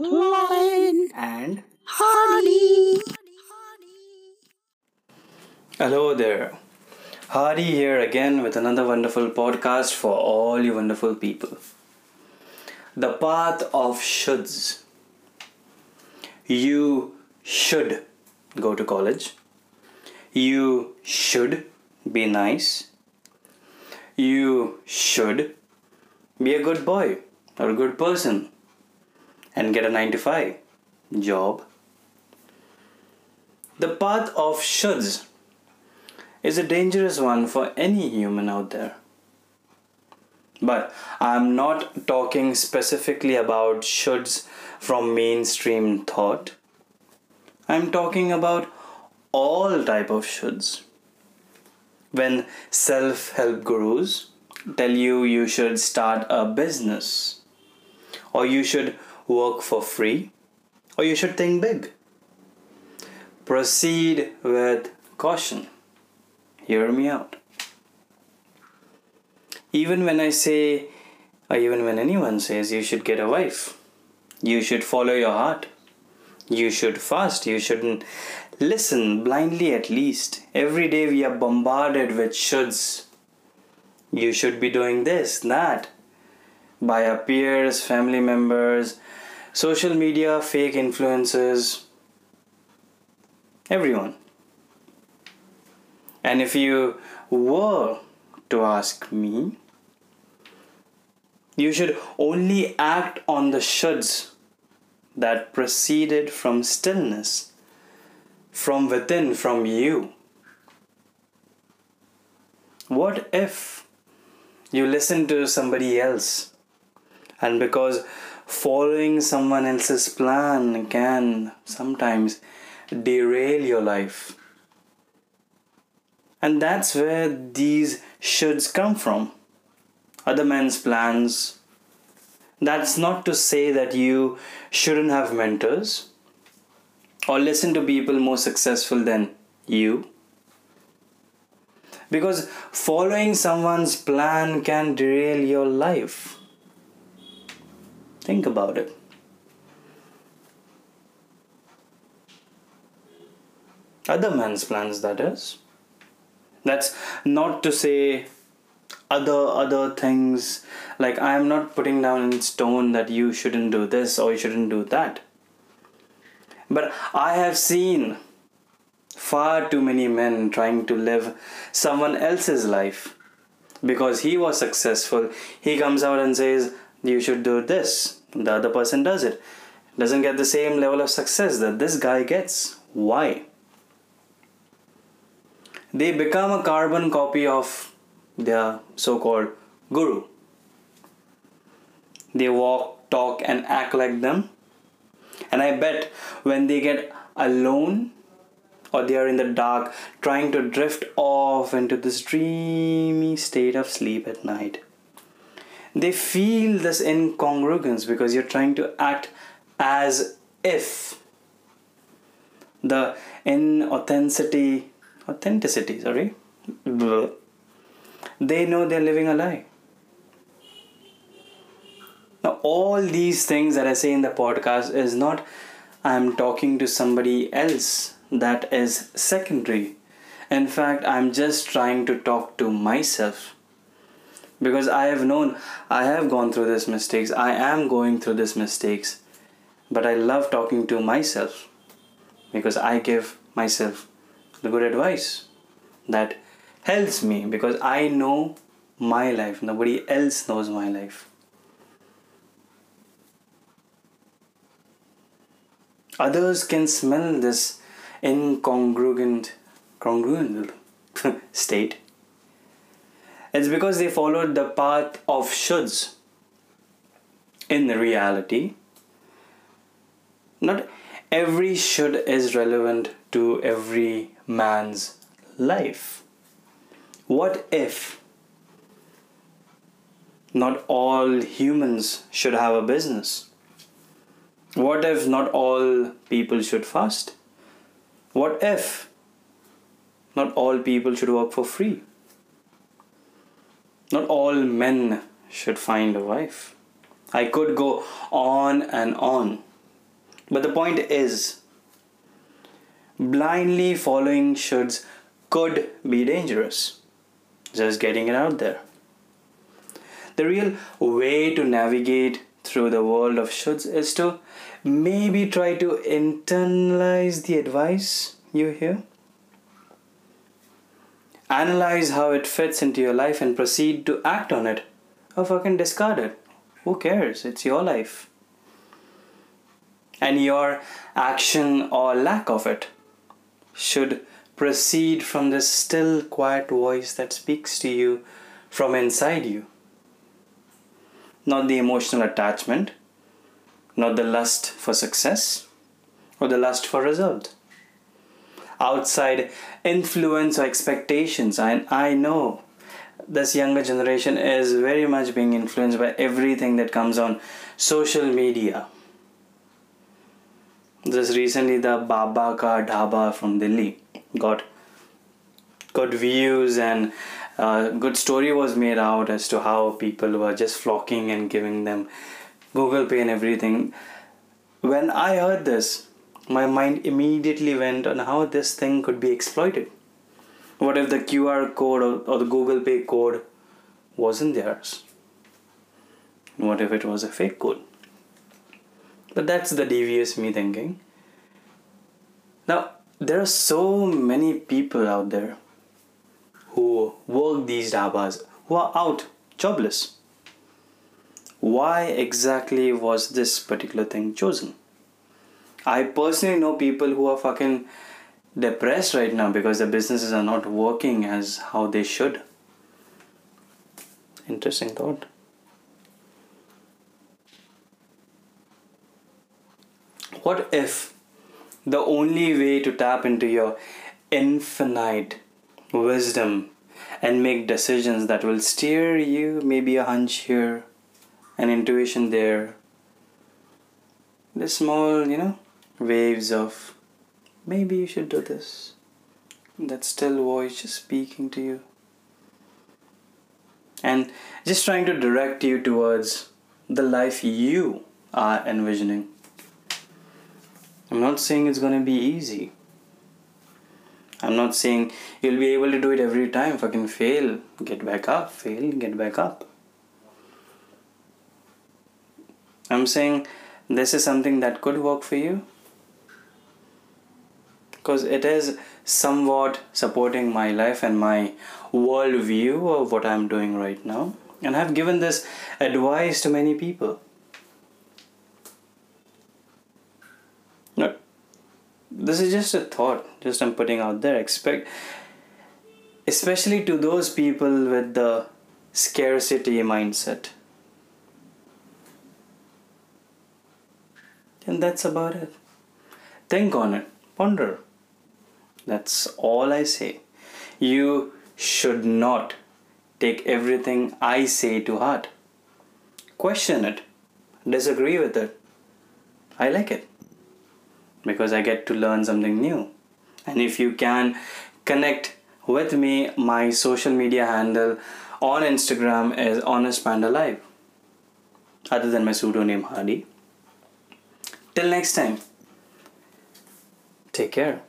Laurel, and Hardy. hello there. Hardy here again with another wonderful podcast for all you wonderful people. The path of shoulds. You should go to college. You should be nice. You should be a good boy or a good person and get a 9 to 5 job. The path of shoulds is a dangerous one for any human out there. But I'm not talking specifically about shoulds from mainstream thought. I'm talking about all type of shoulds. When self-help gurus tell you you should start a business or you should work for free or you should think big. Proceed with caution. Hear me out. Even when I say, or even when anyone says you should get a wife, you should follow your heart, you should fast, you shouldn't listen blindly at least. Every day we are bombarded with shoulds. You should be doing this, that, by our peers, family members, social media, fake influencers, everyone. And if you were to ask me, you should only act on the shoulds that proceeded from stillness, from within, from you. What if you listen to somebody else and because following someone else's plan can sometimes derail your life? And that's where these shoulds come from. Other men's plans. That's not to say that you shouldn't have mentors or listen to people more successful than you. Because following someone's plan can derail your life. Think about it. Other men's plans, that is. That's not to say other other things like i am not putting down in stone that you shouldn't do this or you shouldn't do that. But i have seen far too many men trying to live someone else's life. Because he was successful he comes out and says you should do this the other person does it doesn't get the same level of success that this guy gets why they become a carbon copy of their so called guru. They walk, talk, and act like them. And I bet when they get alone or they are in the dark trying to drift off into this dreamy state of sleep at night, they feel this incongruence because you're trying to act as if the inauthenticity authenticity sorry they know they're living a lie. Now all these things that i say in the podcast is not i'm talking to somebody else that is secondary. In fact i'm just trying to talk to myself because i have known i have gone through these mistakes i am going through these mistakes but i love talking to myself because i give myself the good advice that helps me because I know my life. Nobody else knows my life. Others can smell this incongruent congruent state. It's because they followed the path of shoulds. In reality, not every should is relevant to every man's life. What if not all humans should have a business? What if not all people should fast? What if not all people should work for free? Not all men should find a wife. I could go on and on But the point is, blindly following shoulds could be dangerous. Just getting it out there. The real way to navigate through the world of shoulds is to maybe try to internalize the advice you hear. Analyze how it fits into your life and proceed to act on it. Or fucking discard it. Who cares? It's your life. And your action or lack of it should proceed from this still, quiet voice that speaks to you from inside you. Not the emotional attachment, not the lust for success or the lust for result. Outside influence or expectations, and I know this younger generation is very much being influenced by everything that comes on social media. Just recently, the Baba Ka Dhaba from Delhi got got views and uh, good story was made out as to how people were just flocking and giving them Google Pay and everything. When I heard this, my mind immediately went on how this thing could be exploited. What if the QR code or, or the Google Pay code wasn't theirs? What if it was a fake code? But that's the devious me thinking. Now, there are so many people out there who work these dhabas who are out jobless. Why exactly was this particular thing chosen? I personally know people who are fucking depressed right now because their businesses are not working as how they should. Interesting thought. What if the only way to tap into your infinite wisdom and make decisions that will steer you, maybe a hunch here, an intuition there, the small, you know, waves of maybe you should do this. That still voice just speaking to you. And just trying to direct you towards the life you are envisioning. I'm not saying it's gonna be easy. I'm not saying you'll be able to do it every time. Fucking fail, get back up, fail, get back up. I'm saying this is something that could work for you because it is somewhat supporting my life and my worldview of what I'm doing right now. And I've given this advice to many people. This is just a thought, just I'm putting out there. Expect, especially to those people with the scarcity mindset. And that's about it. Think on it, ponder. That's all I say. You should not take everything I say to heart. Question it, disagree with it. I like it because I get to learn something new. And if you can connect with me, my social media handle on Instagram is Honest Panda Live, other than my pseudonym Hardy. Till next time, take care.